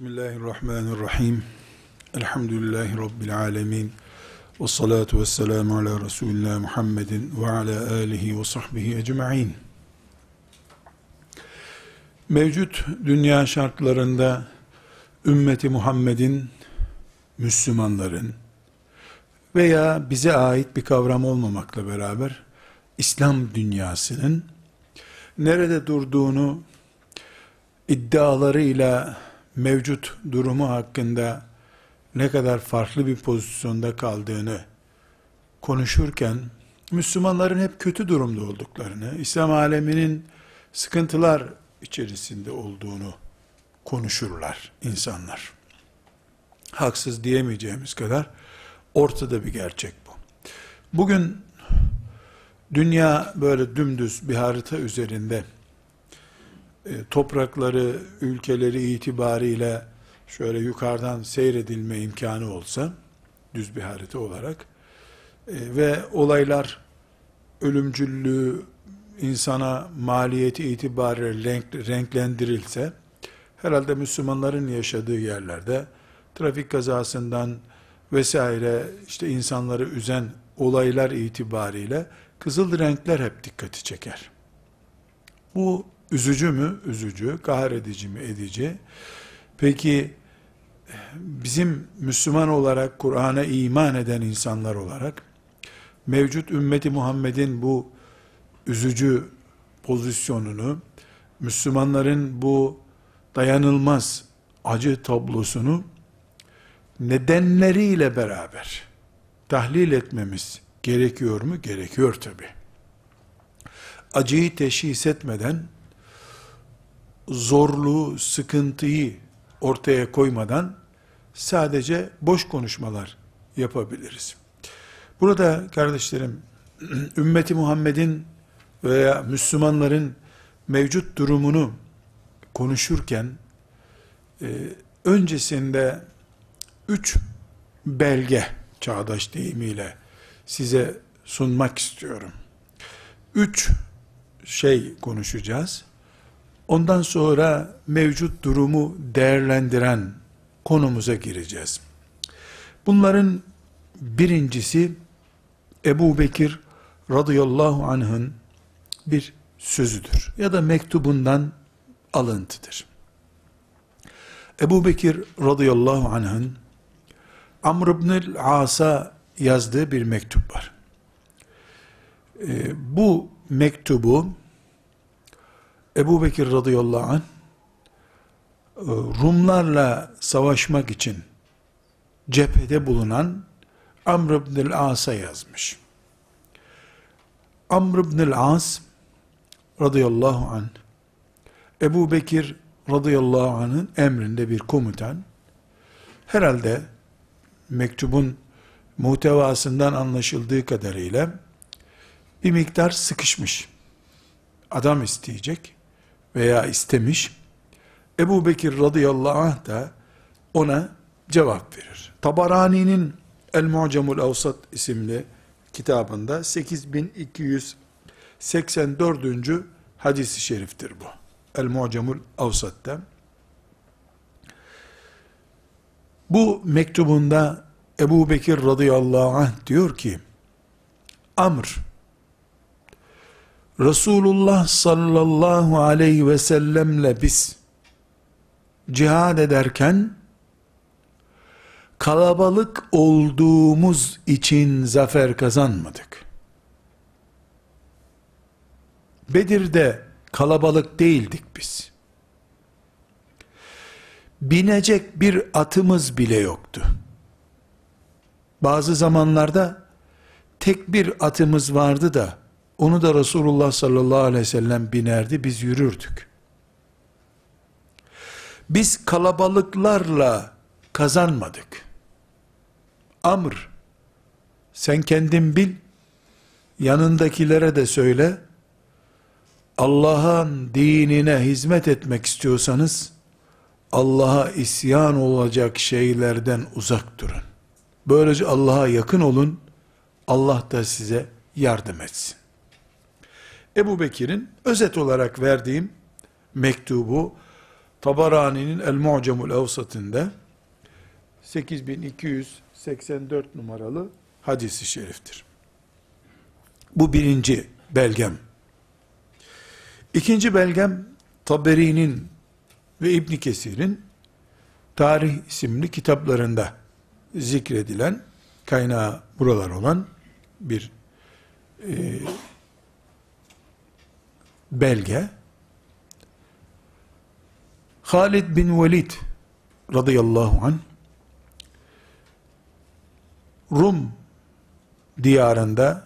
Bismillahirrahmanirrahim. Elhamdülillahi Rabbil alemin. Ve salatu ve selamu ala Resulullah Muhammedin ve ala alihi ve sahbihi ecma'in. Mevcut dünya şartlarında ümmeti Muhammed'in, Müslümanların veya bize ait bir kavram olmamakla beraber İslam dünyasının nerede durduğunu iddialarıyla mevcut durumu hakkında ne kadar farklı bir pozisyonda kaldığını konuşurken Müslümanların hep kötü durumda olduklarını, İslam aleminin sıkıntılar içerisinde olduğunu konuşurlar insanlar. Haksız diyemeyeceğimiz kadar ortada bir gerçek bu. Bugün dünya böyle dümdüz bir harita üzerinde toprakları, ülkeleri itibariyle şöyle yukarıdan seyredilme imkanı olsa, düz bir harita olarak, e, ve olaylar ölümcüllüğü insana maliyeti itibariyle renk, renklendirilse, herhalde Müslümanların yaşadığı yerlerde, trafik kazasından vesaire, işte insanları üzen olaylar itibariyle, kızıl renkler hep dikkati çeker. Bu Üzücü mü? Üzücü. Kahredici mi? Edici. Peki bizim Müslüman olarak Kur'an'a iman eden insanlar olarak mevcut ümmeti Muhammed'in bu üzücü pozisyonunu Müslümanların bu dayanılmaz acı tablosunu nedenleriyle beraber tahlil etmemiz gerekiyor mu? Gerekiyor tabi. Acıyı teşhis etmeden zorluğu, sıkıntıyı ortaya koymadan sadece boş konuşmalar yapabiliriz. Burada kardeşlerim, ümmeti Muhammed'in veya Müslümanların mevcut durumunu konuşurken e, öncesinde üç belge çağdaş deyimiyle size sunmak istiyorum. Üç şey konuşacağız. Ondan sonra mevcut durumu değerlendiren konumuza gireceğiz. Bunların birincisi Ebu Bekir radıyallahu anh'ın bir sözüdür ya da mektubundan alıntıdır. Ebu Bekir radıyallahu anh'ın Amr ibn As'a yazdığı bir mektup var. Ee, bu mektubu Ebu Bekir radıyallahu anh, e, Rumlarla savaşmak için cephede bulunan Amr ibn As'a yazmış. Amr ibn As radıyallahu anh, Ebu Bekir radıyallahu anh'ın emrinde bir komutan, herhalde mektubun muhtevasından anlaşıldığı kadarıyla bir miktar sıkışmış. Adam isteyecek veya istemiş. Ebu Bekir radıyallahu anh da ona cevap verir. Tabarani'nin El-Mu'camul Avsat isimli kitabında 8284. hadisi şeriftir bu. El-Mu'camul Avsat'ta. Bu mektubunda Ebu Bekir radıyallahu anh diyor ki, Amr, Resulullah sallallahu aleyhi ve sellemle biz cihad ederken kalabalık olduğumuz için zafer kazanmadık. Bedir'de kalabalık değildik biz. Binecek bir atımız bile yoktu. Bazı zamanlarda tek bir atımız vardı da onu da Resulullah sallallahu aleyhi ve sellem binerdi, biz yürürdük. Biz kalabalıklarla kazanmadık. Amr, sen kendin bil, yanındakilere de söyle, Allah'ın dinine hizmet etmek istiyorsanız, Allah'a isyan olacak şeylerden uzak durun. Böylece Allah'a yakın olun, Allah da size yardım etsin. Ebu Bekir'in özet olarak verdiğim mektubu Tabarani'nin El Mu'cemul Evsat'ında 8284 numaralı hadisi şeriftir. Bu birinci belgem. İkinci belgem Taberi'nin ve İbn Kesir'in Tarih isimli kitaplarında zikredilen kaynağı buralar olan bir e, belge. Halid bin Velid radıyallahu an Rum diyarında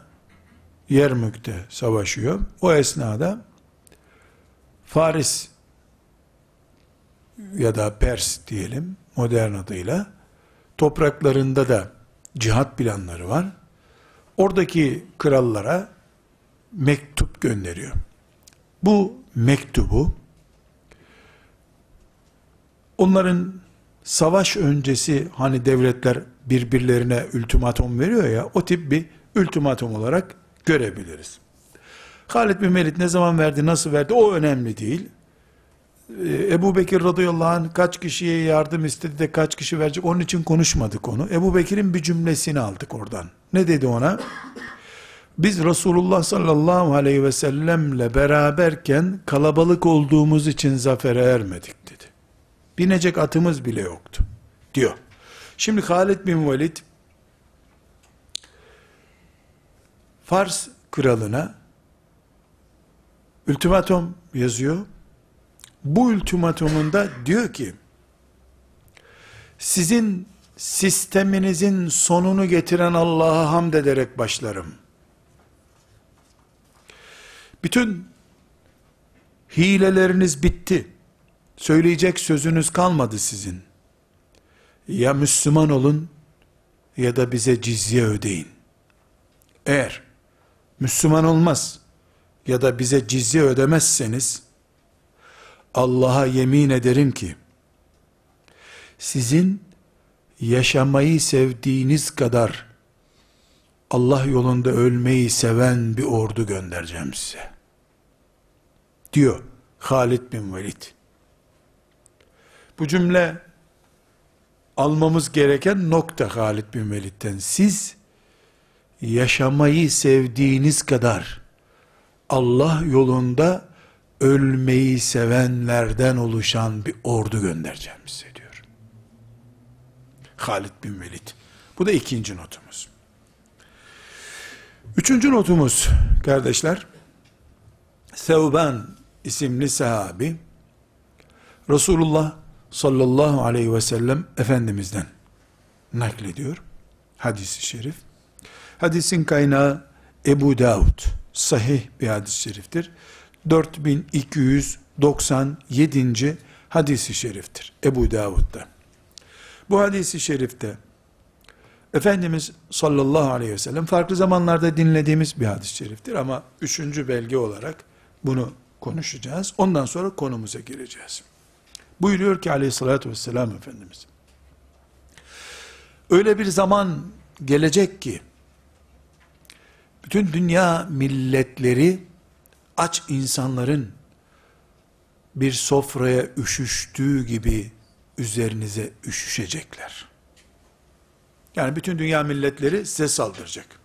Yermük'te savaşıyor. O esnada Faris ya da Pers diyelim modern adıyla topraklarında da cihat planları var. Oradaki krallara mektup gönderiyor. Bu mektubu onların savaş öncesi hani devletler birbirlerine ultimatum veriyor ya o tip bir ultimatum olarak görebiliriz. Halid bin Velid ne zaman verdi, nasıl verdi o önemli değil. Ee, Ebu Bekir radıyallahu anh kaç kişiye yardım istedi de kaç kişi verecek onun için konuşmadık onu. Ebu Bekir'in bir cümlesini aldık oradan. Ne dedi ona? Biz Resulullah sallallahu aleyhi ve sellemle beraberken kalabalık olduğumuz için zafere ermedik dedi. Binecek atımız bile yoktu diyor. Şimdi Halid bin Velid Fars kralına ultimatum yazıyor. Bu ultimatumunda diyor ki sizin sisteminizin sonunu getiren Allah'a hamd ederek başlarım. Bütün hileleriniz bitti. Söyleyecek sözünüz kalmadı sizin. Ya Müslüman olun ya da bize cizye ödeyin. Eğer Müslüman olmaz ya da bize cizye ödemezseniz Allah'a yemin ederim ki sizin yaşamayı sevdiğiniz kadar Allah yolunda ölmeyi seven bir ordu göndereceğim size. Diyor Halid bin Velid. Bu cümle almamız gereken nokta Halid bin Velid'den. Siz yaşamayı sevdiğiniz kadar Allah yolunda ölmeyi sevenlerden oluşan bir ordu göndereceğim size diyor. Halid bin Velid. Bu da ikinci notumuz. Üçüncü notumuz kardeşler, Sevban isimli sahabi, Resulullah sallallahu aleyhi ve sellem Efendimiz'den naklediyor. Hadisi şerif. Hadisin kaynağı Ebu Davud. Sahih bir hadis-i şeriftir. 4297. hadisi şeriftir. Ebu Davud'da. Bu hadisi şerifte Efendimiz sallallahu aleyhi ve sellem farklı zamanlarda dinlediğimiz bir hadis-i şeriftir ama üçüncü belge olarak bunu konuşacağız. Ondan sonra konumuza gireceğiz. Buyuruyor ki aleyhissalatü vesselam Efendimiz. Öyle bir zaman gelecek ki bütün dünya milletleri aç insanların bir sofraya üşüştüğü gibi üzerinize üşüşecekler. Yani bütün dünya milletleri size saldıracak.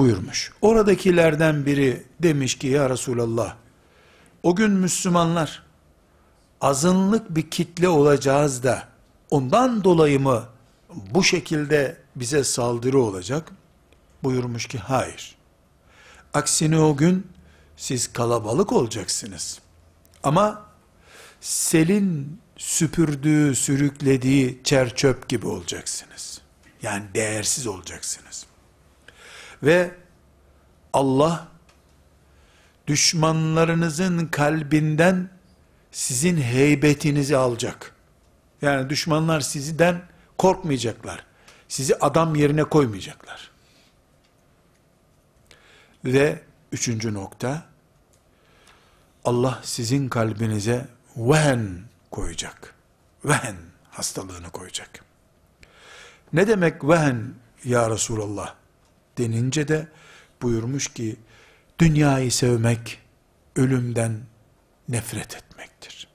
Buyurmuş. Oradakilerden biri demiş ki ya Resulallah o gün Müslümanlar azınlık bir kitle olacağız da ondan dolayı mı bu şekilde bize saldırı olacak? Buyurmuş ki hayır. Aksine o gün siz kalabalık olacaksınız. Ama selin süpürdüğü, sürüklediği çerçöp gibi olacaksınız. Yani değersiz olacaksınız. Ve Allah düşmanlarınızın kalbinden sizin heybetinizi alacak. Yani düşmanlar sizden korkmayacaklar. Sizi adam yerine koymayacaklar. Ve üçüncü nokta, Allah sizin kalbinize vehen koyacak. Vehen hastalığını koyacak. Ne demek vehen ya Resulallah denince de buyurmuş ki dünyayı sevmek ölümden nefret etmektir.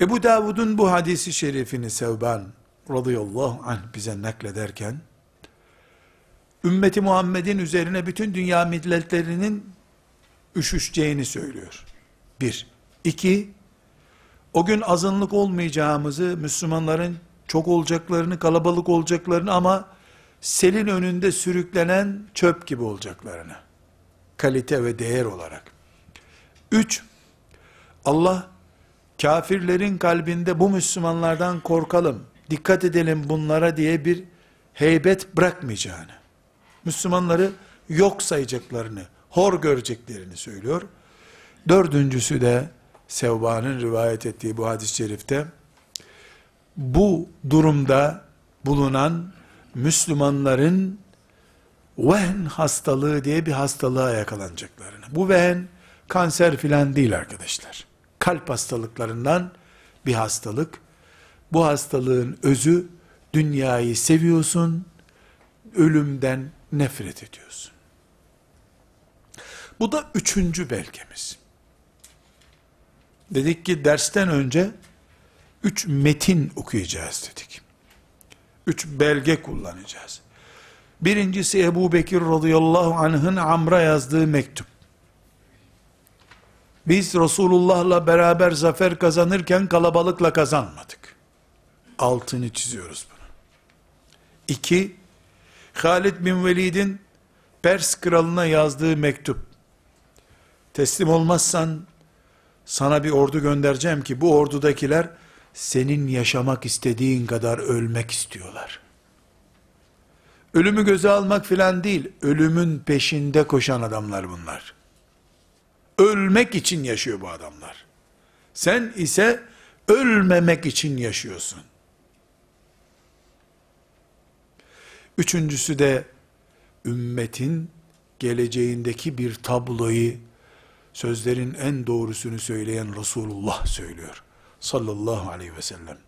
Ebu Davud'un bu hadisi şerifini Sevban radıyallahu anh bize naklederken, ümmeti Muhammed'in üzerine bütün dünya milletlerinin üşüşeceğini söylüyor. Bir. İki, o gün azınlık olmayacağımızı, Müslümanların çok olacaklarını, kalabalık olacaklarını ama selin önünde sürüklenen çöp gibi olacaklarını. Kalite ve değer olarak. Üç, Allah kafirlerin kalbinde bu Müslümanlardan korkalım, dikkat edelim bunlara diye bir heybet bırakmayacağını, Müslümanları yok sayacaklarını, hor göreceklerini söylüyor. Dördüncüsü de Sevba'nın rivayet ettiği bu hadis-i şerifte bu durumda bulunan Müslümanların vehn hastalığı diye bir hastalığa yakalanacaklarını. Bu vehn kanser filan değil arkadaşlar. Kalp hastalıklarından bir hastalık. Bu hastalığın özü dünyayı seviyorsun, ölümden nefret ediyorsun. Bu da üçüncü belgemiz. Dedik ki dersten önce üç metin okuyacağız dedik. Üç belge kullanacağız. Birincisi Ebu Bekir radıyallahu anh'ın Amr'a yazdığı mektup. Biz Resulullah'la beraber zafer kazanırken kalabalıkla kazanmadık. Altını çiziyoruz bunu. İki, Halid bin Velid'in Pers kralına yazdığı mektup. Teslim olmazsan sana bir ordu göndereceğim ki bu ordudakiler senin yaşamak istediğin kadar ölmek istiyorlar. Ölümü göze almak filan değil, ölümün peşinde koşan adamlar bunlar. Ölmek için yaşıyor bu adamlar. Sen ise ölmemek için yaşıyorsun. Üçüncüsü de ümmetin geleceğindeki bir tabloyu sözlerin en doğrusunu söyleyen Resulullah söylüyor. Sallallahu aleyhi ve sellem.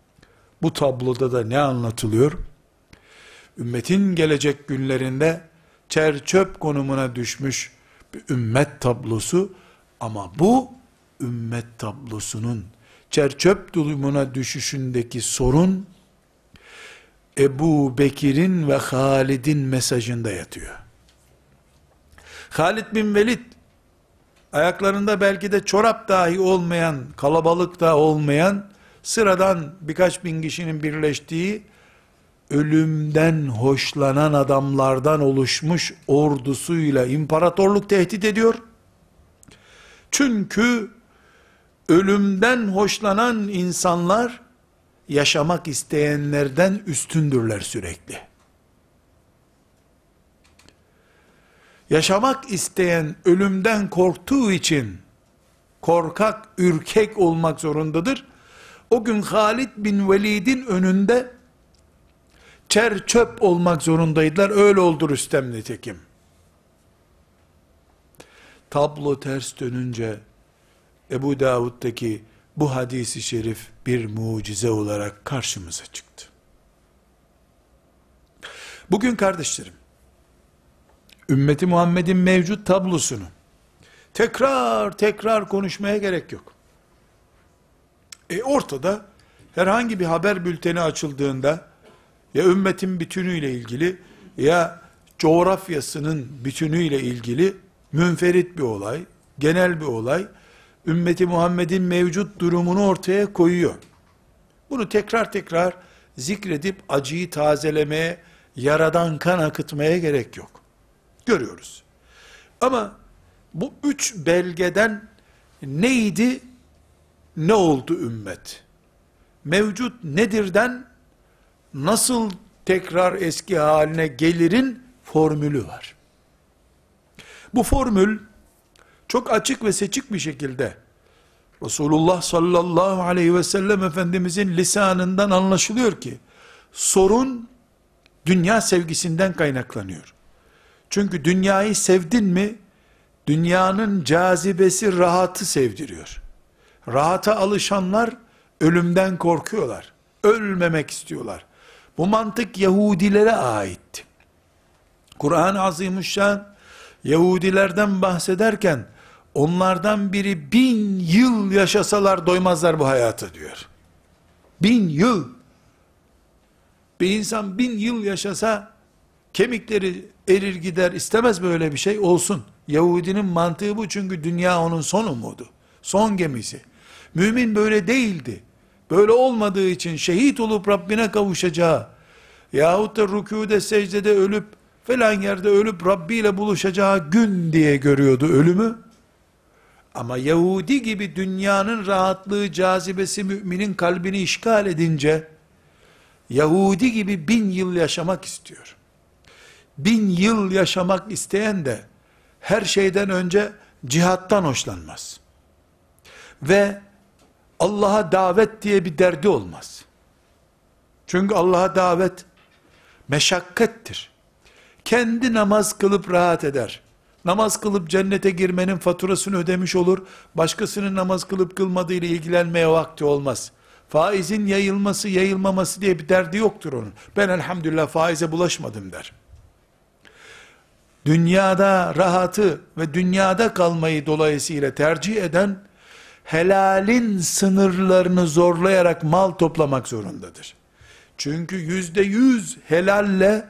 Bu tabloda da ne anlatılıyor? Ümmetin gelecek günlerinde çer çöp konumuna düşmüş bir ümmet tablosu ama bu ümmet tablosunun çer çöp durumuna düşüşündeki sorun Ebu Bekir'in ve Halid'in mesajında yatıyor. Halid bin Velid ayaklarında belki de çorap dahi olmayan, kalabalık da olmayan, sıradan birkaç bin kişinin birleştiği, ölümden hoşlanan adamlardan oluşmuş ordusuyla imparatorluk tehdit ediyor. Çünkü ölümden hoşlanan insanlar, yaşamak isteyenlerden üstündürler sürekli. Yaşamak isteyen ölümden korktuğu için korkak, ürkek olmak zorundadır. O gün Halid bin Velid'in önünde çer çöp olmak zorundaydılar. Öyle oldu Rüstem nitekim. Tablo ters dönünce Ebu Davud'daki bu hadisi şerif bir mucize olarak karşımıza çıktı. Bugün kardeşlerim, ümmeti Muhammed'in mevcut tablosunu tekrar tekrar konuşmaya gerek yok. E ortada herhangi bir haber bülteni açıldığında ya ümmetin bütünüyle ilgili ya coğrafyasının bütünüyle ilgili münferit bir olay, genel bir olay, ümmeti Muhammed'in mevcut durumunu ortaya koyuyor. Bunu tekrar tekrar zikredip acıyı tazelemeye, yaradan kan akıtmaya gerek yok görüyoruz. Ama bu üç belgeden neydi, ne oldu ümmet? Mevcut nedirden nasıl tekrar eski haline gelirin formülü var. Bu formül çok açık ve seçik bir şekilde Resulullah sallallahu aleyhi ve sellem Efendimizin lisanından anlaşılıyor ki sorun dünya sevgisinden kaynaklanıyor. Çünkü dünyayı sevdin mi, dünyanın cazibesi rahatı sevdiriyor. Rahata alışanlar ölümden korkuyorlar. Ölmemek istiyorlar. Bu mantık Yahudilere aitti. Kur'an-ı Azimuşşan Yahudilerden bahsederken onlardan biri bin yıl yaşasalar doymazlar bu hayata diyor. Bin yıl. Bir insan bin yıl yaşasa kemikleri erir gider istemez böyle bir şey olsun. Yahudinin mantığı bu çünkü dünya onun son umudu. Son gemisi. Mümin böyle değildi. Böyle olmadığı için şehit olup Rabbine kavuşacağı yahut da rükûde secdede ölüp falan yerde ölüp Rabbi ile buluşacağı gün diye görüyordu ölümü. Ama Yahudi gibi dünyanın rahatlığı, cazibesi müminin kalbini işgal edince, Yahudi gibi bin yıl yaşamak istiyor. Bin yıl yaşamak isteyen de, her şeyden önce cihattan hoşlanmaz. Ve Allah'a davet diye bir derdi olmaz. Çünkü Allah'a davet meşakkattir. Kendi namaz kılıp rahat eder. Namaz kılıp cennete girmenin faturasını ödemiş olur. Başkasının namaz kılıp kılmadığı ile ilgilenmeye vakti olmaz. Faizin yayılması, yayılmaması diye bir derdi yoktur onun. Ben elhamdülillah faize bulaşmadım der. Dünyada rahatı ve dünyada kalmayı dolayısıyla tercih eden, helalin sınırlarını zorlayarak mal toplamak zorundadır. Çünkü yüzde yüz helalle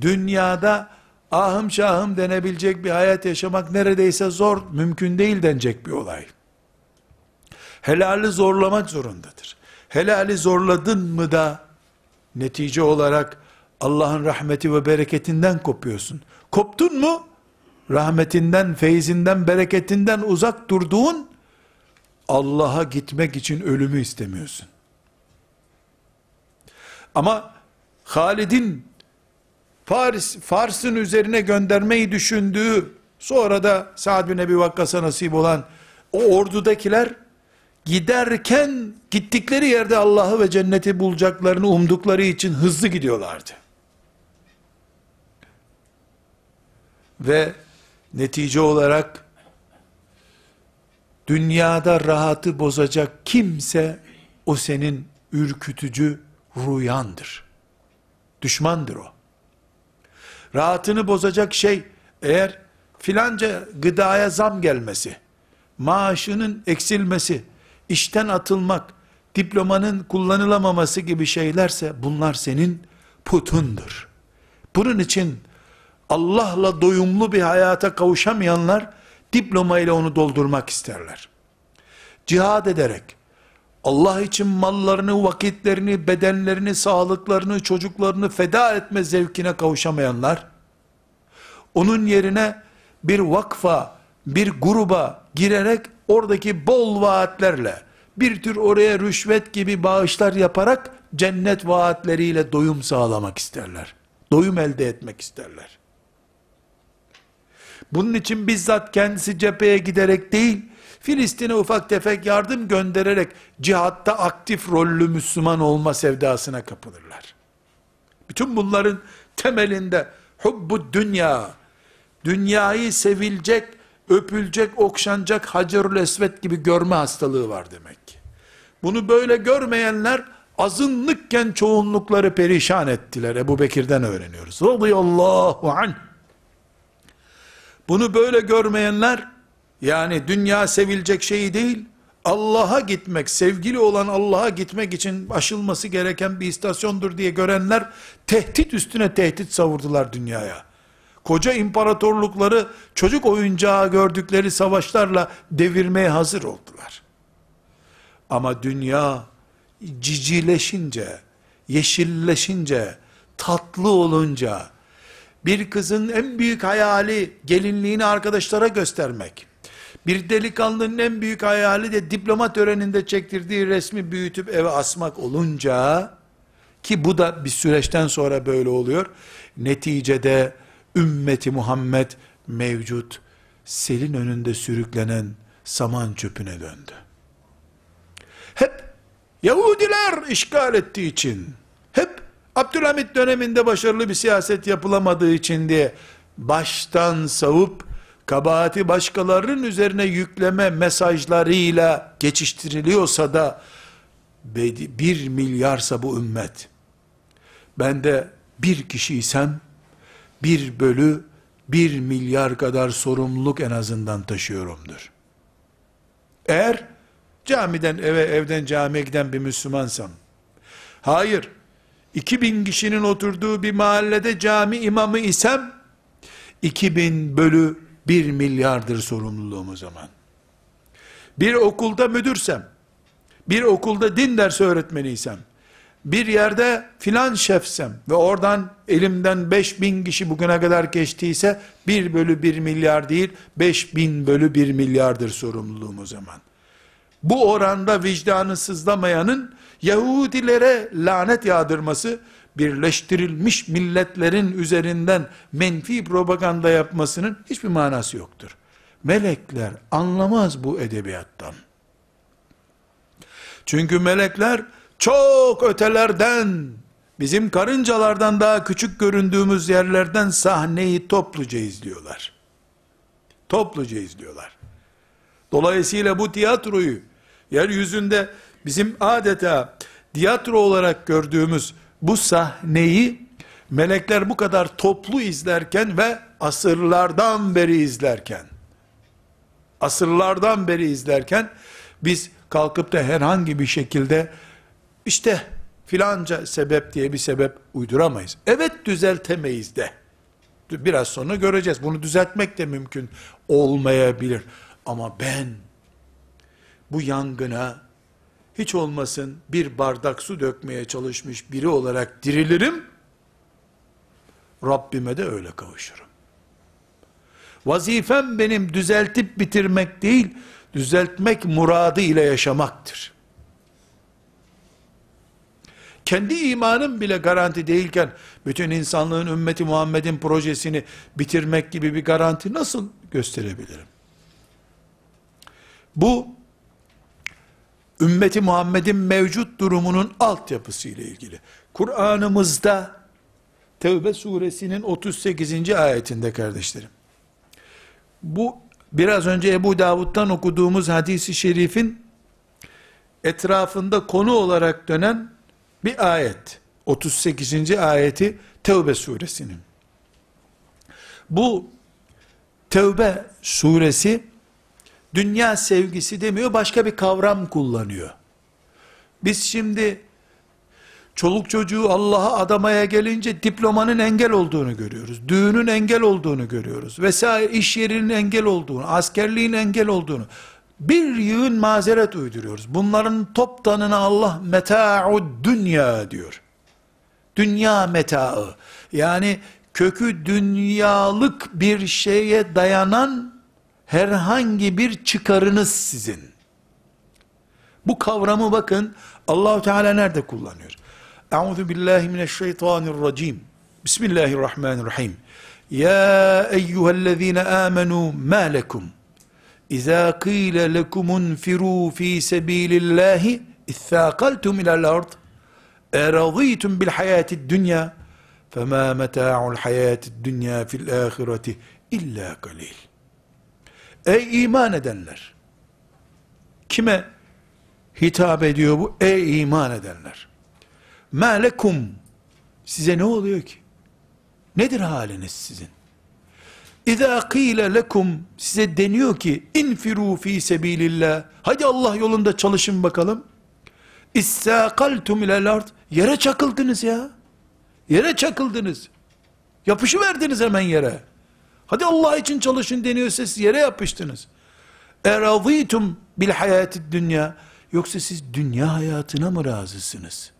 dünyada ahım şahım denebilecek bir hayat yaşamak neredeyse zor, mümkün değil denecek bir olay. Helali zorlamak zorundadır. Helali zorladın mı da netice olarak Allah'ın rahmeti ve bereketinden kopuyorsun. Koptun mu? Rahmetinden, feyzinden, bereketinden uzak durduğun Allah'a gitmek için ölümü istemiyorsun. Ama Halid'in Paris, Fars'ın üzerine göndermeyi düşündüğü, sonra da Sa'd bin Ebi Vakkas'a nasip olan o ordudakiler, giderken gittikleri yerde Allah'ı ve cenneti bulacaklarını umdukları için hızlı gidiyorlardı. Ve netice olarak dünyada rahatı bozacak kimse o senin ürkütücü rüyandır. Düşmandır o. Rahatını bozacak şey eğer filanca gıdaya zam gelmesi, maaşının eksilmesi, işten atılmak, diplomanın kullanılamaması gibi şeylerse bunlar senin putundur. Bunun için Allah'la doyumlu bir hayata kavuşamayanlar diploma ile onu doldurmak isterler. Cihad ederek Allah için mallarını, vakitlerini, bedenlerini, sağlıklarını, çocuklarını feda etme zevkine kavuşamayanlar, onun yerine bir vakfa, bir gruba girerek oradaki bol vaatlerle, bir tür oraya rüşvet gibi bağışlar yaparak cennet vaatleriyle doyum sağlamak isterler. Doyum elde etmek isterler. Bunun için bizzat kendisi cepheye giderek değil, Filistin'e ufak tefek yardım göndererek cihatta aktif rollü Müslüman olma sevdasına kapılırlar. Bütün bunların temelinde hubbu dünya, dünyayı sevilecek, öpülecek, okşanacak Hacerül Esvet gibi görme hastalığı var demek. Bunu böyle görmeyenler azınlıkken çoğunlukları perişan ettiler. Ebu Bekir'den öğreniyoruz. Radıyallahu anh. Bunu böyle görmeyenler yani dünya sevilecek şey değil, Allah'a gitmek, sevgili olan Allah'a gitmek için aşılması gereken bir istasyondur diye görenler, tehdit üstüne tehdit savurdular dünyaya. Koca imparatorlukları çocuk oyuncağı gördükleri savaşlarla devirmeye hazır oldular. Ama dünya cicileşince, yeşilleşince, tatlı olunca, bir kızın en büyük hayali gelinliğini arkadaşlara göstermek, bir delikanlının en büyük hayali de diploma töreninde çektirdiği resmi büyütüp eve asmak olunca, ki bu da bir süreçten sonra böyle oluyor, neticede ümmeti Muhammed mevcut, selin önünde sürüklenen saman çöpüne döndü. Hep Yahudiler işgal ettiği için, hep Abdülhamit döneminde başarılı bir siyaset yapılamadığı için diye baştan savup kabahati başkalarının üzerine yükleme mesajlarıyla geçiştiriliyorsa da bir milyarsa bu ümmet ben de bir kişiysem bir bölü bir milyar kadar sorumluluk en azından taşıyorumdur. Eğer camiden eve, evden camiye giden bir Müslümansam, hayır, 2000 kişinin oturduğu bir mahallede cami imamı isem, 2000 bölü 1 milyardır sorumluluğum o zaman. Bir okulda müdürsem, bir okulda din dersi öğretmeniysem, bir yerde filan şefsem ve oradan elimden 5000 kişi bugüne kadar geçtiyse 1 bölü 1 milyar değil 5000 bölü 1 milyardır sorumluluğum o zaman. Bu oranda vicdanı sızlamayanın Yahudilere lanet yağdırması, birleştirilmiş milletlerin üzerinden menfi propaganda yapmasının hiçbir manası yoktur. Melekler anlamaz bu edebiyattan. Çünkü melekler çok ötelerden, bizim karıncalardan daha küçük göründüğümüz yerlerden sahneyi topluca izliyorlar. Topluca izliyorlar. Dolayısıyla bu tiyatroyu, yeryüzünde bizim adeta tiyatro olarak gördüğümüz bu sahneyi, melekler bu kadar toplu izlerken ve asırlardan beri izlerken, asırlardan beri izlerken, biz kalkıp da herhangi bir şekilde işte filanca sebep diye bir sebep uyduramayız. Evet düzeltemeyiz de. Biraz sonra göreceğiz. Bunu düzeltmek de mümkün olmayabilir. Ama ben bu yangına hiç olmasın bir bardak su dökmeye çalışmış biri olarak dirilirim. Rabbime de öyle kavuşurum. Vazifem benim düzeltip bitirmek değil, düzeltmek muradı ile yaşamaktır kendi imanım bile garanti değilken, bütün insanlığın ümmeti Muhammed'in projesini bitirmek gibi bir garanti nasıl gösterebilirim? Bu, ümmeti Muhammed'in mevcut durumunun altyapısı ile ilgili. Kur'an'ımızda, Tevbe suresinin 38. ayetinde kardeşlerim, bu biraz önce Ebu Davud'dan okuduğumuz hadisi şerifin etrafında konu olarak dönen bir ayet. 38. ayeti Tevbe suresinin. Bu Tevbe suresi dünya sevgisi demiyor, başka bir kavram kullanıyor. Biz şimdi çoluk çocuğu Allah'a adamaya gelince diplomanın engel olduğunu görüyoruz. Düğünün engel olduğunu görüyoruz. Vesaire iş yerinin engel olduğunu, askerliğin engel olduğunu bir yığın mazeret uyduruyoruz. Bunların toptanına Allah meta'ud dünya diyor. Dünya metaı. Yani kökü dünyalık bir şeye dayanan herhangi bir çıkarınız sizin. Bu kavramı bakın Allahu Teala nerede kullanıyor? Euzu billahi mineşşeytanirracim. Bismillahirrahmanirrahim. Ya eyyühellezine amenu ma lekum İza qîle lekum unfiru fi sabilillahi itthakaltum ila'l ard eradîtum bil hayatid dunya fema meta'ul hayatid dunya fil ahireti illa kalil. Ey iman edenler! Kime hitap ediyor bu? Ey iman edenler! Melekum size ne oluyor ki? Nedir haliniz sizin? İza kıyle lekum size deniyor ki infiru fi sebilillah. Hadi Allah yolunda çalışın bakalım. İstaqaltum ilel ard. Yere çakıldınız ya. Yere çakıldınız. Yapışı verdiniz hemen yere. Hadi Allah için çalışın deniyorsa siz yere yapıştınız. Eraditum bil hayati dünya. Yoksa siz dünya hayatına mı razısınız?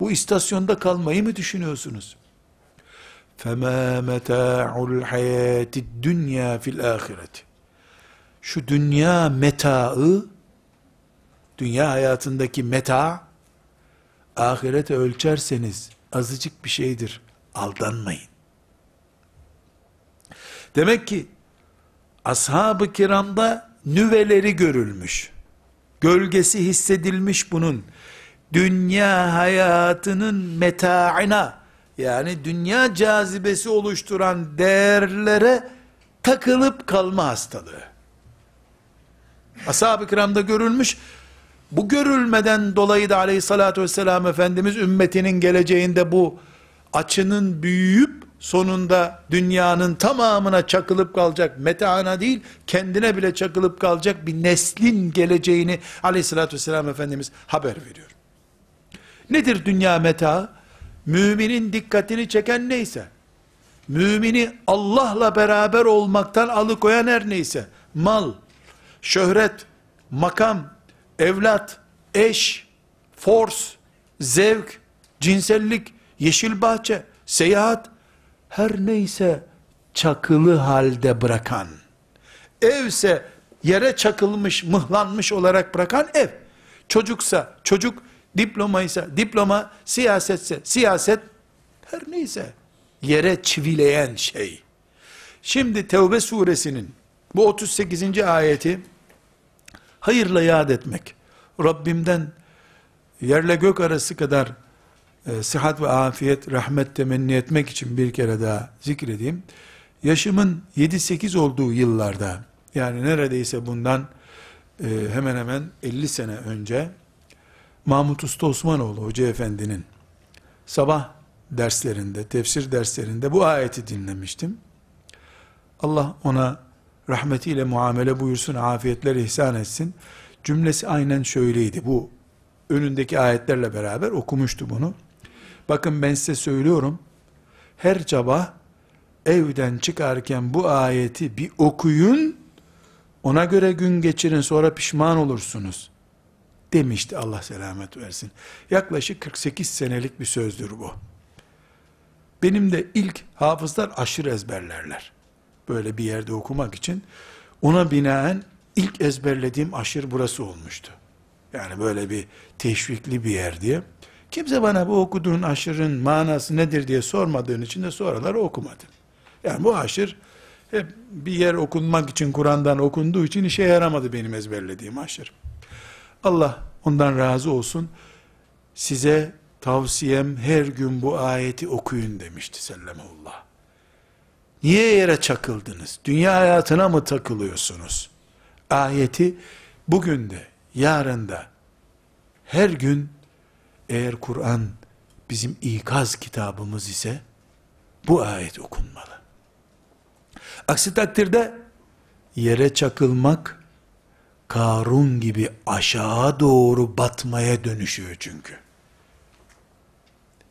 Bu istasyonda kalmayı mı düşünüyorsunuz? فَمَا مَتَاعُ الْحَيَاتِ الدُّنْيَا fil الْآخِرَةِ Şu dünya metaı, dünya hayatındaki meta, ahirete ölçerseniz azıcık bir şeydir. Aldanmayın. Demek ki ashab-ı kiramda nüveleri görülmüş. Gölgesi hissedilmiş bunun. Dünya hayatının metaına yani dünya cazibesi oluşturan değerlere takılıp kalma hastalığı. Ashab-ı kiramda görülmüş, bu görülmeden dolayı da aleyhissalatü vesselam Efendimiz ümmetinin geleceğinde bu açının büyüyüp sonunda dünyanın tamamına çakılıp kalacak, metaana değil, kendine bile çakılıp kalacak bir neslin geleceğini aleyhissalatü vesselam Efendimiz haber veriyor. Nedir dünya meta? Müminin dikkatini çeken neyse, mümini Allah'la beraber olmaktan alıkoyan her neyse, mal, şöhret, makam, evlat, eş, force, zevk, cinsellik, yeşil bahçe, seyahat, her neyse çakılı halde bırakan, evse yere çakılmış, mıhlanmış olarak bırakan ev, çocuksa çocuk, diplomaysa diploma, siyasetse siyaset, her neyse yere çivileyen şey. Şimdi Tevbe suresinin bu 38. ayeti hayırla yad etmek, Rabbimden yerle gök arası kadar e, sıhhat ve afiyet, rahmet temenni etmek için bir kere daha zikredeyim. Yaşımın 7-8 olduğu yıllarda, yani neredeyse bundan e, hemen hemen 50 sene önce, Mahmut Usta Osmanoğlu Hoca Efendi'nin sabah derslerinde, tefsir derslerinde bu ayeti dinlemiştim. Allah ona rahmetiyle muamele buyursun, afiyetler ihsan etsin. Cümlesi aynen şöyleydi. Bu önündeki ayetlerle beraber okumuştu bunu. Bakın ben size söylüyorum. Her sabah evden çıkarken bu ayeti bir okuyun. Ona göre gün geçirin sonra pişman olursunuz. Demişti Allah selamet versin. Yaklaşık 48 senelik bir sözdür bu. Benim de ilk hafızlar aşırı ezberlerler. Böyle bir yerde okumak için. Ona binaen ilk ezberlediğim aşır burası olmuştu. Yani böyle bir teşvikli bir yer diye. Kimse bana bu okuduğun aşırın manası nedir diye sormadığın için de sonraları okumadım. Yani bu aşır hep bir yer okunmak için Kur'an'dan okunduğu için işe yaramadı benim ezberlediğim aşır. Allah ondan razı olsun. Size tavsiyem her gün bu ayeti okuyun demişti sellemullah. Niye yere çakıldınız? Dünya hayatına mı takılıyorsunuz? Ayeti bugün de, yarın da, her gün eğer Kur'an bizim ikaz kitabımız ise bu ayet okunmalı. Aksi takdirde yere çakılmak Karun gibi aşağı doğru batmaya dönüşüyor çünkü.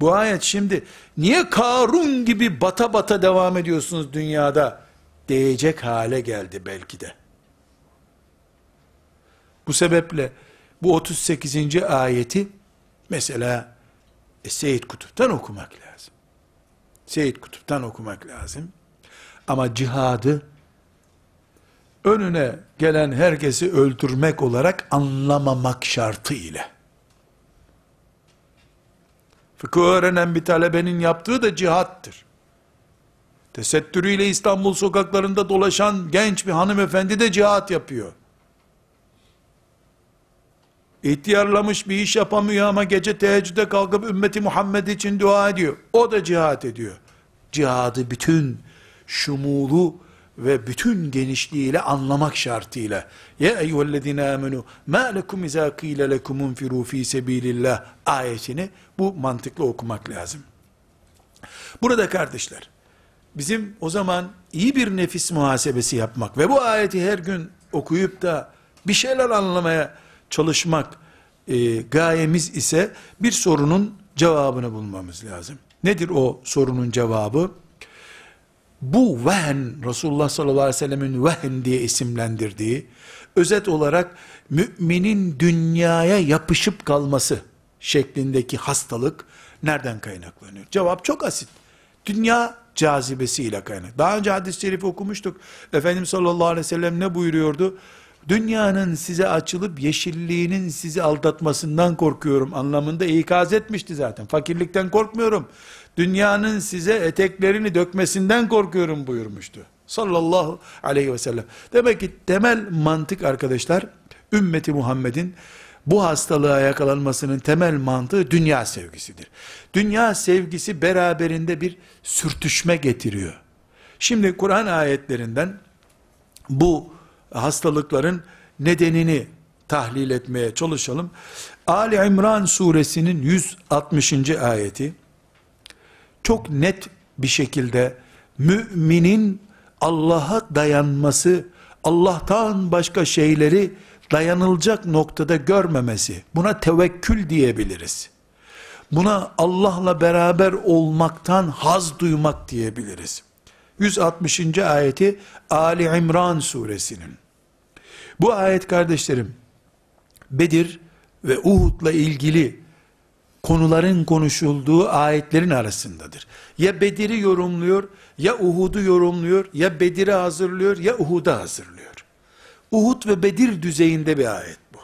Bu ayet şimdi niye Karun gibi bata bata devam ediyorsunuz dünyada diyecek hale geldi belki de. Bu sebeple bu 38. ayeti mesela e, Seyyid Kutup'tan okumak lazım. Seyyid Kutup'tan okumak lazım. Ama cihadı önüne gelen herkesi öldürmek olarak anlamamak şartı ile. Fıkıh öğrenen bir talebenin yaptığı da cihattır. Tesettürüyle İstanbul sokaklarında dolaşan genç bir hanımefendi de cihat yapıyor. İhtiyarlamış bir iş yapamıyor ama gece teheccüde kalkıp ümmeti Muhammed için dua ediyor. O da cihat ediyor. Cihadı bütün şumulu ve bütün genişliğiyle anlamak şartıyla. Ya eyyühellezine amenu ma lekum izâ kîle lekum unfirû fî sebîlillah ayetini bu mantıklı okumak lazım. Burada kardeşler, bizim o zaman iyi bir nefis muhasebesi yapmak ve bu ayeti her gün okuyup da bir şeyler anlamaya çalışmak e, gayemiz ise bir sorunun cevabını bulmamız lazım. Nedir o sorunun cevabı? Bu vehen, Resulullah sallallahu aleyhi ve sellemin vehen diye isimlendirdiği, özet olarak müminin dünyaya yapışıp kalması şeklindeki hastalık nereden kaynaklanıyor? Cevap çok asit. Dünya cazibesiyle kaynak. Daha önce hadis-i şerifi okumuştuk. Efendimiz sallallahu aleyhi ve sellem ne buyuruyordu? Dünyanın size açılıp yeşilliğinin sizi aldatmasından korkuyorum anlamında ikaz etmişti zaten. Fakirlikten korkmuyorum. Dünyanın size eteklerini dökmesinden korkuyorum buyurmuştu. Sallallahu aleyhi ve sellem. Demek ki temel mantık arkadaşlar, ümmeti Muhammed'in bu hastalığa yakalanmasının temel mantığı dünya sevgisidir. Dünya sevgisi beraberinde bir sürtüşme getiriyor. Şimdi Kur'an ayetlerinden bu hastalıkların nedenini tahlil etmeye çalışalım. Ali İmran suresinin 160. ayeti çok net bir şekilde müminin Allah'a dayanması, Allah'tan başka şeyleri dayanılacak noktada görmemesi, buna tevekkül diyebiliriz. Buna Allah'la beraber olmaktan haz duymak diyebiliriz. 160. ayeti Ali İmran suresinin. Bu ayet kardeşlerim, Bedir ve Uhud'la ilgili konuların konuşulduğu ayetlerin arasındadır. Ya Bedir'i yorumluyor, ya Uhud'u yorumluyor, ya Bedir'i hazırlıyor, ya Uhud'u hazırlıyor. Uhud ve Bedir düzeyinde bir ayet bu.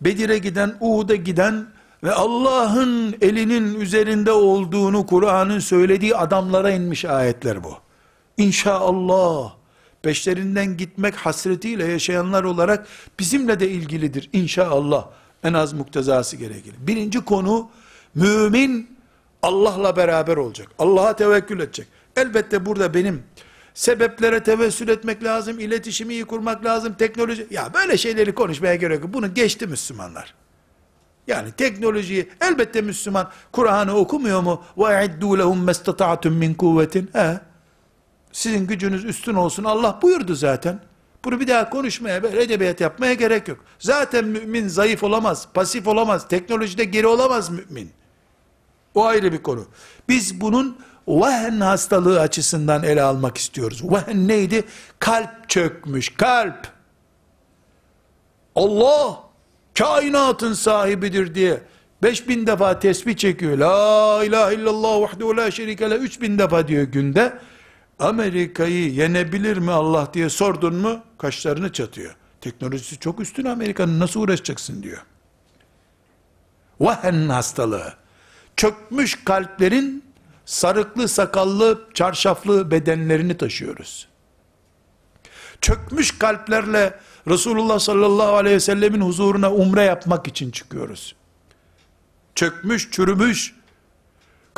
Bedir'e giden, Uhud'a giden ve Allah'ın elinin üzerinde olduğunu Kur'an'ın söylediği adamlara inmiş ayetler bu. İnşallah peşlerinden gitmek hasretiyle yaşayanlar olarak bizimle de ilgilidir inşallah. En az muktezası gerekir. Birinci konu mümin Allah'la beraber olacak. Allah'a tevekkül edecek. Elbette burada benim sebeplere tevessül etmek lazım, iletişimi iyi kurmak lazım, teknoloji. Ya böyle şeyleri konuşmaya gerek yok. Bunu geçti Müslümanlar. Yani teknolojiyi elbette Müslüman Kur'an'ı okumuyor mu? Ve iddu lehum mestata'tum min kuvvetin. He. Sizin gücünüz üstün olsun. Allah buyurdu zaten. Bunu bir daha konuşmaya, böyle edebiyat yapmaya gerek yok. Zaten mümin zayıf olamaz, pasif olamaz, teknolojide geri olamaz mümin. O ayrı bir konu. Biz bunun vehen hastalığı açısından ele almak istiyoruz. Vehen neydi? Kalp çökmüş, kalp. Allah kainatın sahibidir diye 5000 defa tesbih çekiyor. La ilahe illallah vahdehu la şerike le 3000 defa diyor günde. Amerika'yı yenebilir mi Allah diye sordun mu kaşlarını çatıyor. Teknolojisi çok üstün Amerika'nın nasıl uğraşacaksın diyor. Vahen hastalığı. Çökmüş kalplerin sarıklı sakallı çarşaflı bedenlerini taşıyoruz. Çökmüş kalplerle Resulullah sallallahu aleyhi ve sellemin huzuruna umre yapmak için çıkıyoruz. Çökmüş, çürümüş,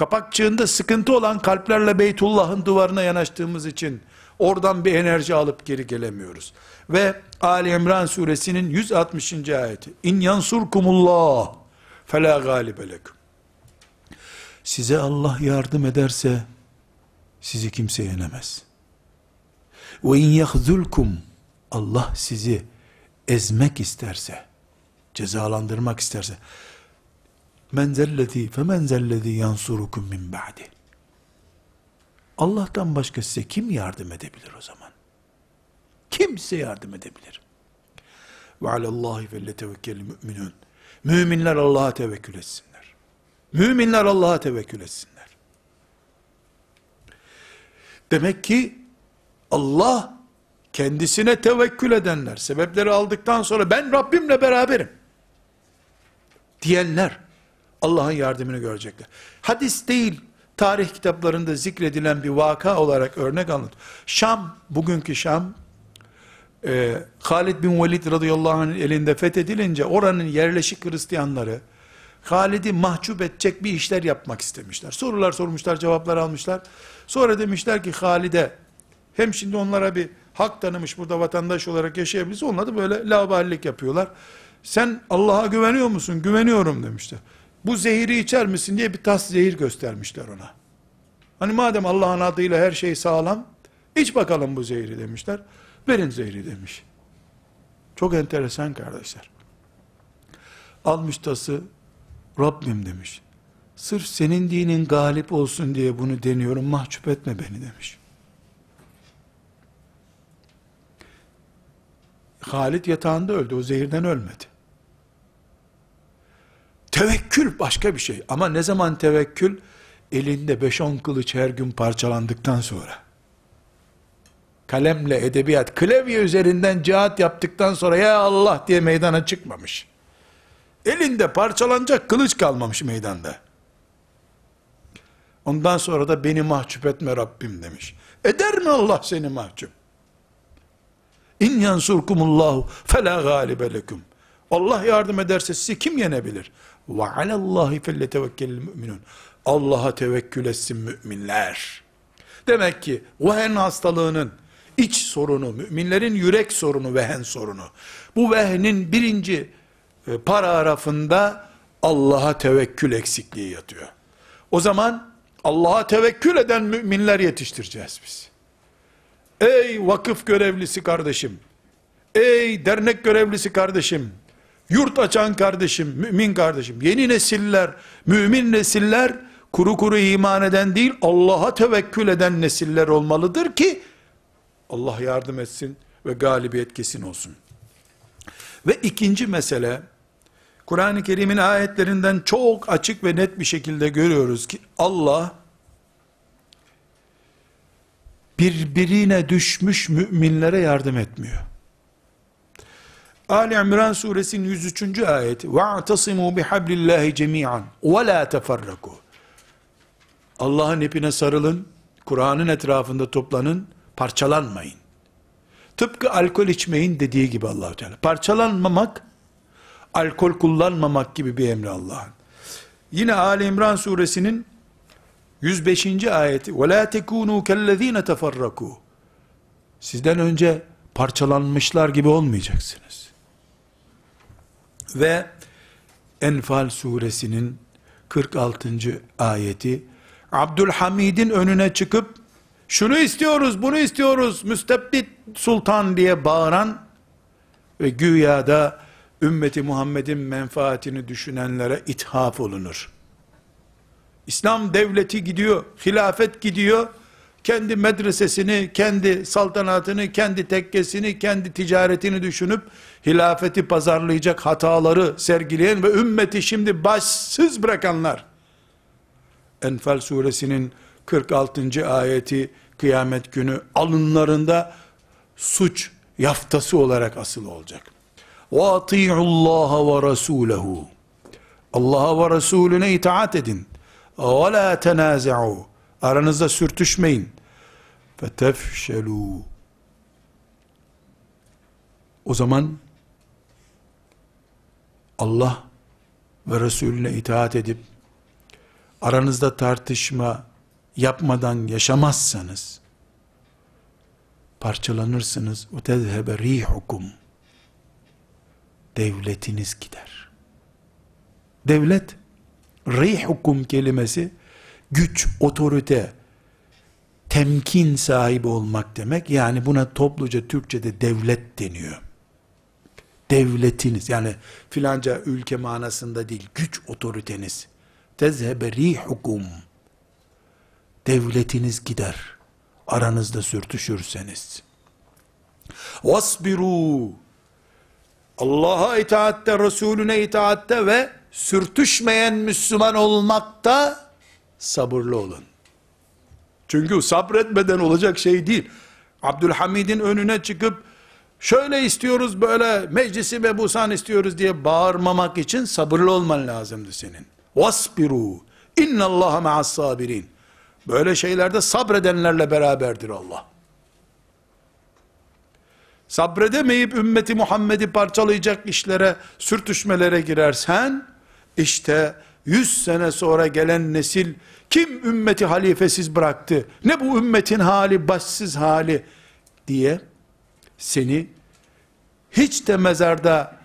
kapakçığında sıkıntı olan kalplerle Beytullah'ın duvarına yanaştığımız için oradan bir enerji alıp geri gelemiyoruz. Ve Ali İmran suresinin 160. ayeti. İn yansurkumullah fela galibe lekum. Size Allah yardım ederse sizi kimse yenemez. Ve in yahzulkum Allah sizi ezmek isterse, cezalandırmak isterse, men zellezi fe men zellezi yansurukum min ba'di. Allah'tan başka size kim yardım edebilir o zaman? Kim size yardım edebilir? Ve alallahi felletevekkel müminun. Müminler Allah'a tevekkül etsinler. Müminler Allah'a tevekkül etsinler. Demek ki Allah kendisine tevekkül edenler, sebepleri aldıktan sonra ben Rabbimle beraberim diyenler Allah'ın yardımını görecekler. Hadis değil, tarih kitaplarında zikredilen bir vaka olarak örnek anlat. Şam, bugünkü Şam, e, Halid bin Velid radıyallahu anh'ın elinde fethedilince oranın yerleşik Hristiyanları, Halid'i mahcup edecek bir işler yapmak istemişler. Sorular sormuşlar, cevaplar almışlar. Sonra demişler ki Halid'e, hem şimdi onlara bir hak tanımış burada vatandaş olarak yaşayabiliriz. Onlar da böyle laballik yapıyorlar. Sen Allah'a güveniyor musun? Güveniyorum demişler. Bu zehiri içer misin diye bir tas zehir göstermişler ona. Hani madem Allah'ın adıyla her şey sağlam, iç bakalım bu zehri demişler. Verin zehri demiş. Çok enteresan kardeşler. Almış tası, Rabbim demiş. Sırf senin dinin galip olsun diye bunu deniyorum, mahcup etme beni demiş. Halit yatağında öldü. O zehirden ölmedi. Tevekkül başka bir şey. Ama ne zaman tevekkül? Elinde 5-10 kılıç her gün parçalandıktan sonra. Kalemle edebiyat, klavye üzerinden cihat yaptıktan sonra ya Allah diye meydana çıkmamış. Elinde parçalanacak kılıç kalmamış meydanda. Ondan sonra da beni mahcup etme Rabbim demiş. Eder mi Allah seni mahcup? İn yansurkumullahu fela galibe lekum. Allah yardım ederse sizi kim yenebilir? Ve alallahi felletevekkelil müminun. Allah'a tevekkül etsin müminler. Demek ki vehen hastalığının iç sorunu, müminlerin yürek sorunu, vehen sorunu. Bu vehnin birinci e, paragrafında Allah'a tevekkül eksikliği yatıyor. O zaman Allah'a tevekkül eden müminler yetiştireceğiz biz. Ey vakıf görevlisi kardeşim, ey dernek görevlisi kardeşim, yurt açan kardeşim, mümin kardeşim, yeni nesiller, mümin nesiller, kuru kuru iman eden değil, Allah'a tevekkül eden nesiller olmalıdır ki, Allah yardım etsin ve galibiyet kesin olsun. Ve ikinci mesele, Kur'an-ı Kerim'in ayetlerinden çok açık ve net bir şekilde görüyoruz ki, Allah, birbirine düşmüş müminlere yardım etmiyor. Ali İmran suresinin 103. ayeti وَاَعْتَصِمُوا بِحَبْلِ اللّٰهِ جَمِيعًا وَلَا تَفَرَّقُوا Allah'ın ipine sarılın, Kur'an'ın etrafında toplanın, parçalanmayın. Tıpkı alkol içmeyin dediği gibi Allahu Teala. Parçalanmamak, alkol kullanmamak gibi bir emri Allah'ın. Yine Ali İmran suresinin 105. ayeti وَلَا تَكُونُوا كَالَّذ۪ينَ تَفَرَّكُوا Sizden önce parçalanmışlar gibi olmayacaksınız. Ve Enfal suresinin 46. ayeti Abdülhamid'in önüne çıkıp şunu istiyoruz, bunu istiyoruz, müstebbit sultan diye bağıran ve güya da ümmeti Muhammed'in menfaatini düşünenlere ithaf olunur. İslam devleti gidiyor, hilafet gidiyor, kendi medresesini, kendi saltanatını, kendi tekkesini, kendi ticaretini düşünüp, hilafeti pazarlayacak hataları sergileyen ve ümmeti şimdi başsız bırakanlar, Enfal suresinin 46. ayeti, kıyamet günü alınlarında suç yaftası olarak asıl olacak. وَاطِيعُ اللّٰهَ وَرَسُولَهُ Allah'a ve Resulüne itaat edin. وَلَا تَنَازَعُوا Aranızda sürtüşmeyin. فَتَفْشَلُوا O zaman Allah ve Resulüne itaat edip aranızda tartışma yapmadan yaşamazsanız parçalanırsınız. وَتَذْهَبَ رِيحُكُمْ Devletiniz gider. Devlet, rihukum kelimesi güç, otorite, temkin sahibi olmak demek. Yani buna topluca Türkçe'de devlet deniyor. Devletiniz yani filanca ülke manasında değil, güç otoriteniz. Tezhebe rihukum. Devletiniz gider. Aranızda sürtüşürseniz. Vasbiru. Allah'a itaatte, Resulüne itaatte ve sürtüşmeyen Müslüman olmakta sabırlı olun. Çünkü sabretmeden olacak şey değil. Abdülhamid'in önüne çıkıp şöyle istiyoruz böyle meclisi mebusan istiyoruz diye bağırmamak için sabırlı olman lazımdı senin. Vasbiru inna Allaha ma'as sabirin. Böyle şeylerde sabredenlerle beraberdir Allah. Sabredemeyip ümmeti Muhammed'i parçalayacak işlere, sürtüşmelere girersen, işte 100 sene sonra gelen nesil, kim ümmeti halifesiz bıraktı, ne bu ümmetin hali, başsız hali diye, seni hiç de mezarda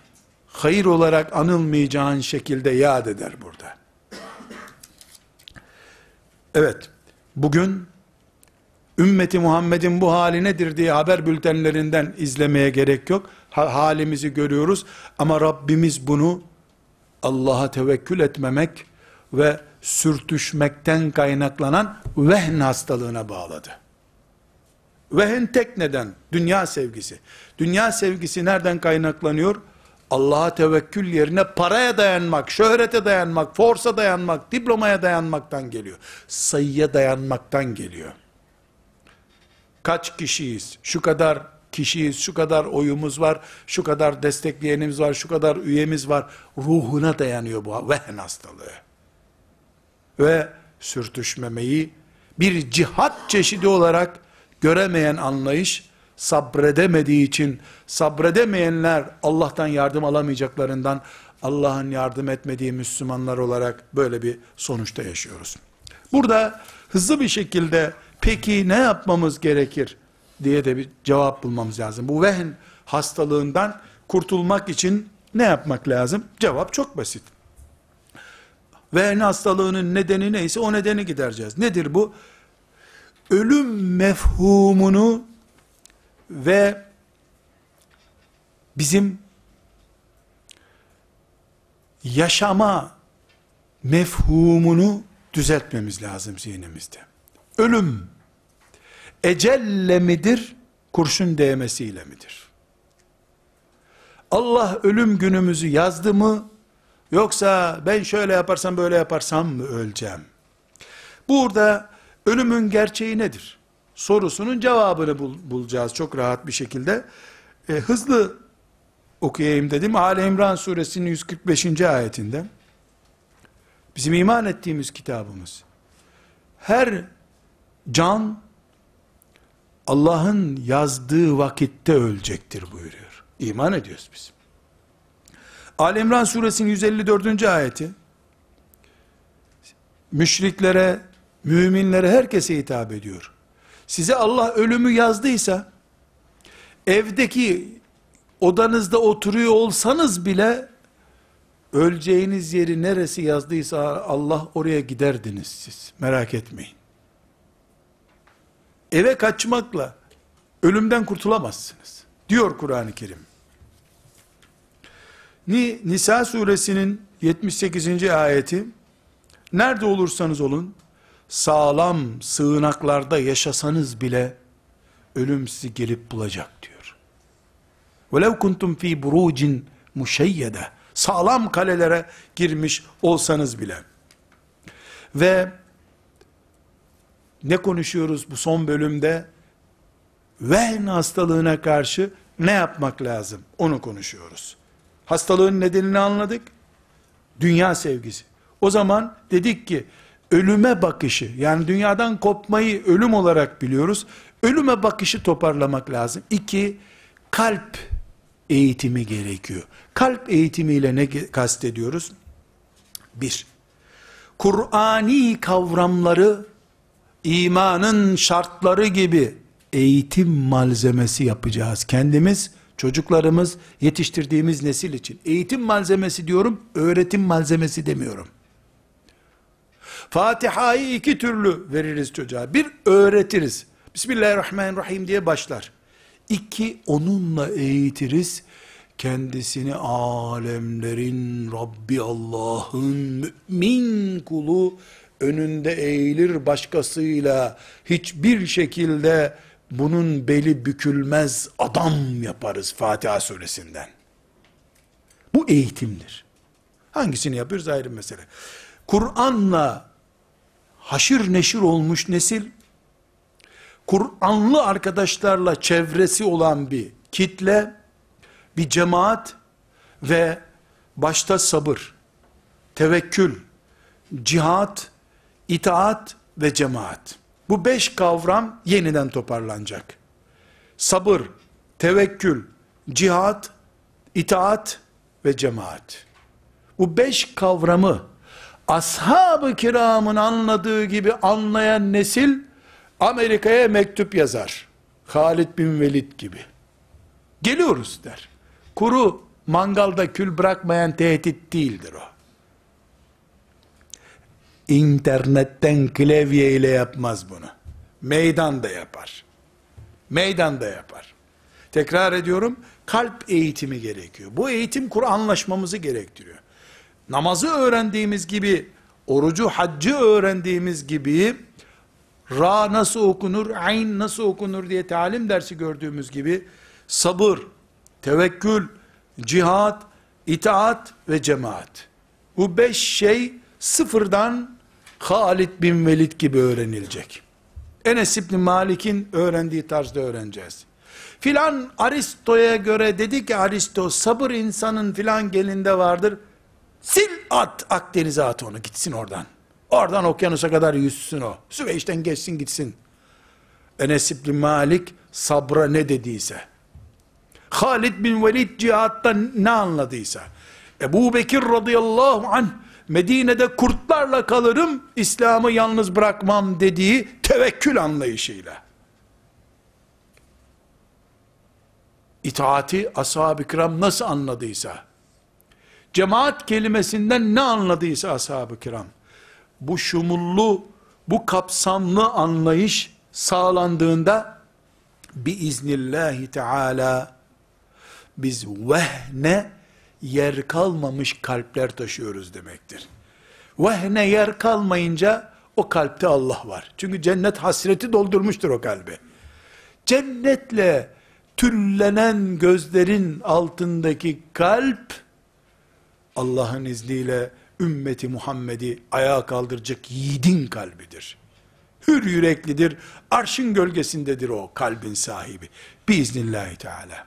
hayır olarak anılmayacağın şekilde yad eder burada. Evet, bugün ümmeti Muhammed'in bu hali nedir diye haber bültenlerinden izlemeye gerek yok. halimizi görüyoruz ama Rabbimiz bunu Allah'a tevekkül etmemek ve sürtüşmekten kaynaklanan vehn hastalığına bağladı. Vehn tek neden? Dünya sevgisi. Dünya sevgisi nereden kaynaklanıyor? Allah'a tevekkül yerine paraya dayanmak, şöhrete dayanmak, forsa dayanmak, diplomaya dayanmaktan geliyor. Sayıya dayanmaktan geliyor. Kaç kişiyiz? Şu kadar kişiyiz, şu kadar oyumuz var, şu kadar destekleyenimiz var, şu kadar üyemiz var. Ruhuna dayanıyor bu vehn hastalığı. Ve sürtüşmemeyi bir cihat çeşidi olarak göremeyen anlayış, sabredemediği için, sabredemeyenler Allah'tan yardım alamayacaklarından, Allah'ın yardım etmediği Müslümanlar olarak böyle bir sonuçta yaşıyoruz. Burada hızlı bir şekilde peki ne yapmamız gerekir diye de bir cevap bulmamız lazım. Bu vehn hastalığından kurtulmak için ne yapmak lazım? Cevap çok basit. Ve hastalığının nedeni neyse o nedeni gidereceğiz. Nedir bu? Ölüm mefhumunu ve bizim yaşama mefhumunu düzeltmemiz lazım zihnimizde. Ölüm ecelle midir, kurşun değmesiyle midir? Allah ölüm günümüzü yazdı mı, yoksa ben şöyle yaparsam böyle yaparsam mı öleceğim? Burada ölümün gerçeği nedir? Sorusunun cevabını bul, bulacağız çok rahat bir şekilde. E, hızlı okuyayım dedim. Ali İmran suresinin 145. ayetinde bizim iman ettiğimiz kitabımız her can Allah'ın yazdığı vakitte ölecektir buyuruyor. İman ediyoruz biz. Ali İmran suresinin 154. ayeti müşriklere, müminlere, herkese hitap ediyor. Size Allah ölümü yazdıysa evdeki odanızda oturuyor olsanız bile öleceğiniz yeri neresi yazdıysa Allah oraya giderdiniz siz. Merak etmeyin eve kaçmakla ölümden kurtulamazsınız. Diyor Kur'an-ı Kerim. Nisa suresinin 78. ayeti Nerede olursanız olun sağlam sığınaklarda yaşasanız bile ölüm sizi gelip bulacak diyor. Velev kuntum fi burucin muşeyyede sağlam kalelere girmiş olsanız bile ve ne konuşuyoruz bu son bölümde? Vehn hastalığına karşı ne yapmak lazım? Onu konuşuyoruz. Hastalığın nedenini anladık. Dünya sevgisi. O zaman dedik ki ölüme bakışı yani dünyadan kopmayı ölüm olarak biliyoruz. Ölüme bakışı toparlamak lazım. İki, kalp eğitimi gerekiyor. Kalp eğitimiyle ne kastediyoruz? Bir, Kur'ani kavramları imanın şartları gibi eğitim malzemesi yapacağız. Kendimiz, çocuklarımız, yetiştirdiğimiz nesil için. Eğitim malzemesi diyorum, öğretim malzemesi demiyorum. Fatiha'yı iki türlü veririz çocuğa. Bir, öğretiriz. Bismillahirrahmanirrahim diye başlar. İki, onunla eğitiriz. Kendisini alemlerin Rabbi Allah'ın mümin kulu önünde eğilir başkasıyla hiçbir şekilde bunun beli bükülmez adam yaparız Fatiha suresinden. Bu eğitimdir. Hangisini yapıyoruz ayrı mesele. Kur'an'la haşır neşir olmuş nesil, Kur'anlı arkadaşlarla çevresi olan bir kitle, bir cemaat ve başta sabır, tevekkül, cihat, itaat ve cemaat. Bu beş kavram yeniden toparlanacak. Sabır, tevekkül, cihat, itaat ve cemaat. Bu beş kavramı ashab-ı kiramın anladığı gibi anlayan nesil Amerika'ya mektup yazar. Halid bin Velid gibi. Geliyoruz der. Kuru mangalda kül bırakmayan tehdit değildir o. İnternetten klavye ile yapmaz bunu. Meydanda yapar. Meydanda yapar. Tekrar ediyorum, kalp eğitimi gerekiyor. Bu eğitim Kur'anlaşmamızı gerektiriyor. Namazı öğrendiğimiz gibi, orucu, haccı öğrendiğimiz gibi, ra nasıl okunur, ayn nasıl okunur diye talim dersi gördüğümüz gibi, sabır, tevekkül, cihat, itaat ve cemaat. Bu beş şey sıfırdan Halid bin Velid gibi öğrenilecek. Enes İbni Malik'in öğrendiği tarzda öğreneceğiz. Filan Aristo'ya göre dedi ki Aristo sabır insanın filan gelinde vardır. Sil at Akdeniz'e at onu gitsin oradan. Oradan okyanusa kadar yüzsün o. Süveyş'ten geçsin gitsin. Enes İbni Malik sabra ne dediyse. Halid bin Velid cihatta ne anladıysa. Ebu Bekir radıyallahu anh Medine'de kurtlarla kalırım, İslam'ı yalnız bırakmam dediği tevekkül anlayışıyla. İtaati ashab-ı kiram nasıl anladıysa, Cemaat kelimesinden ne anladıysa ashab-ı kiram, bu şumullu, bu kapsamlı anlayış sağlandığında, biiznillahi teala, biz vehne yer kalmamış kalpler taşıyoruz demektir. Vehne yer kalmayınca o kalpte Allah var. Çünkü cennet hasreti doldurmuştur o kalbi. Cennetle tüllenen gözlerin altındaki kalp Allah'ın izniyle ümmeti Muhammed'i ayağa kaldıracak yiğidin kalbidir. Hür yüreklidir. Arşın gölgesindedir o kalbin sahibi. Biiznillahü Teala.